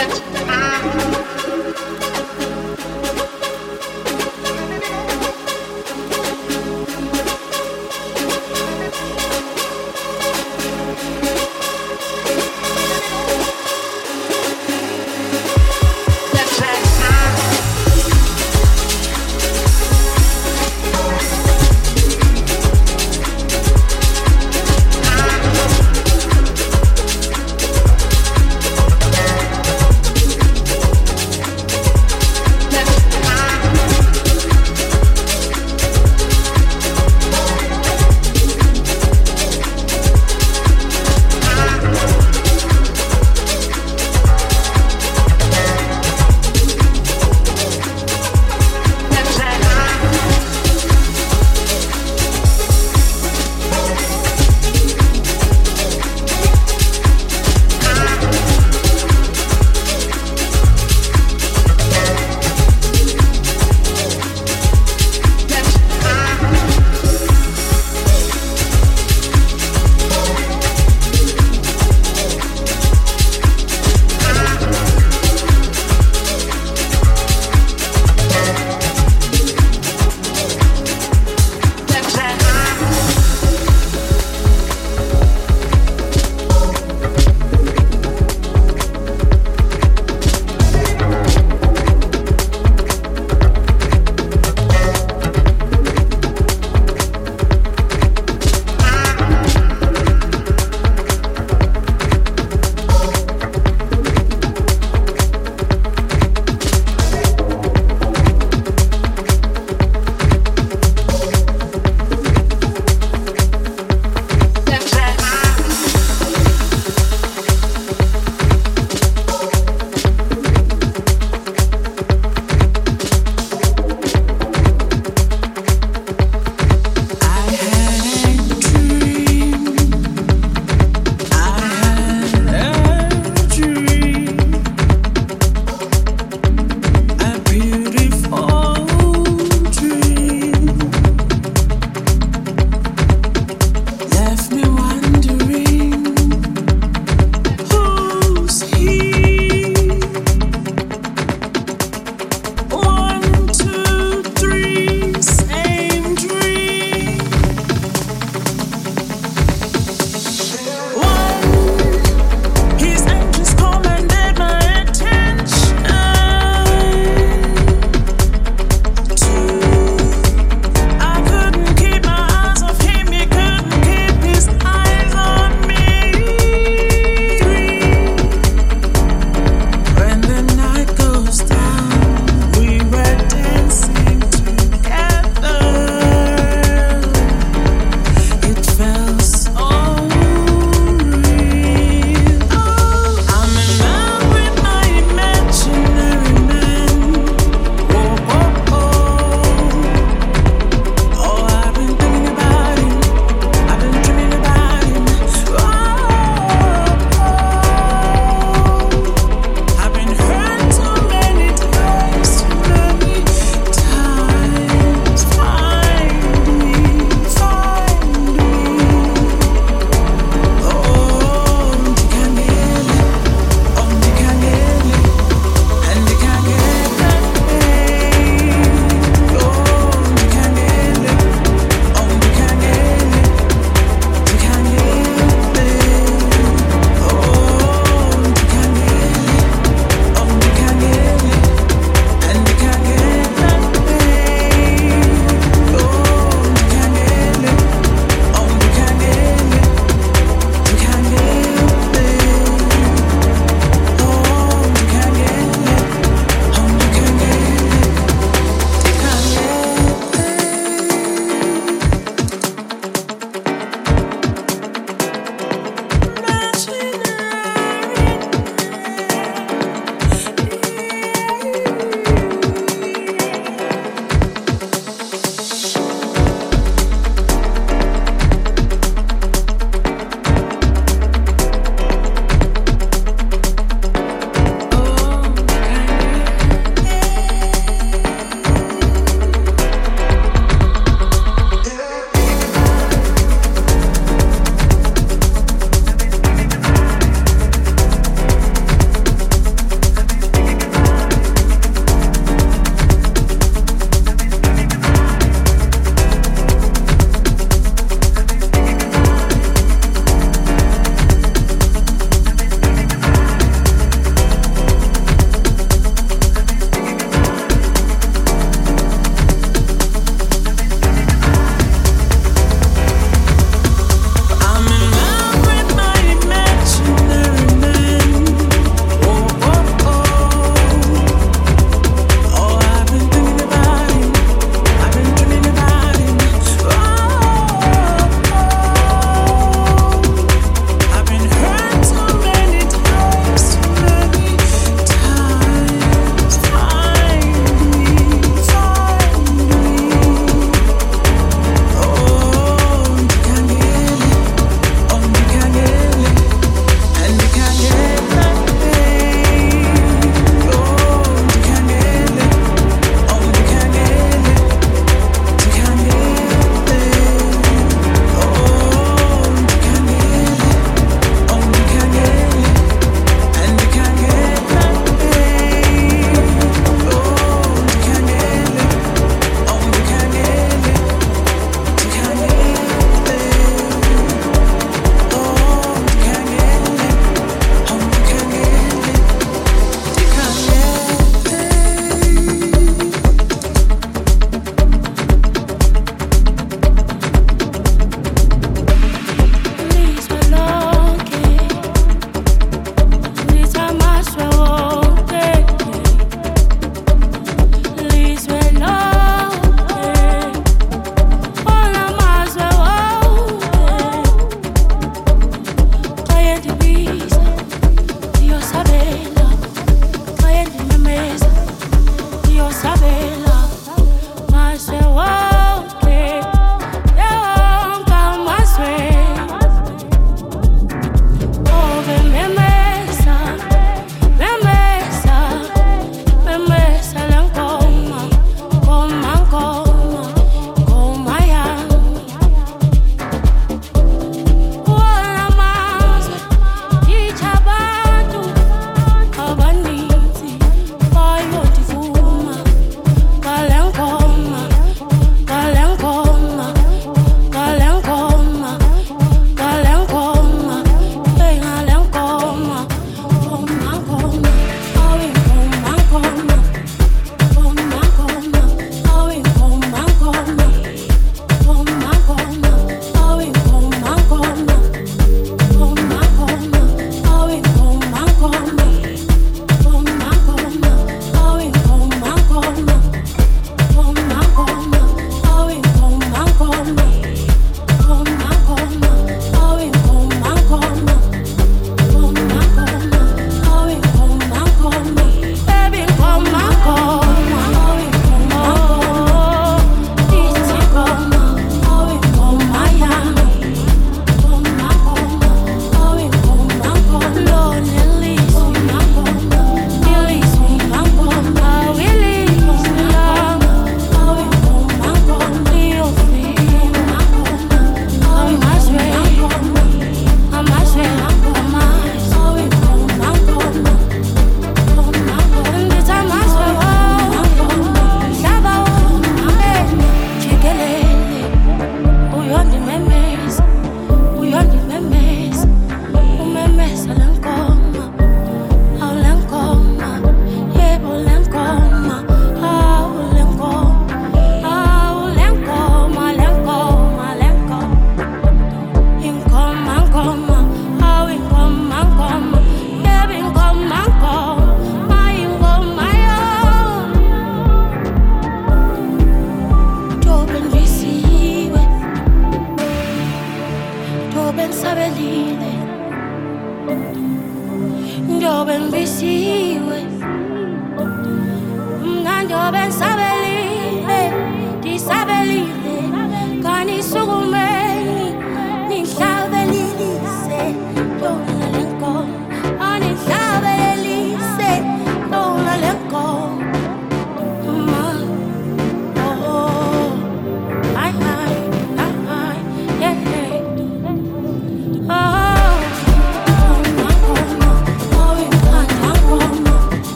that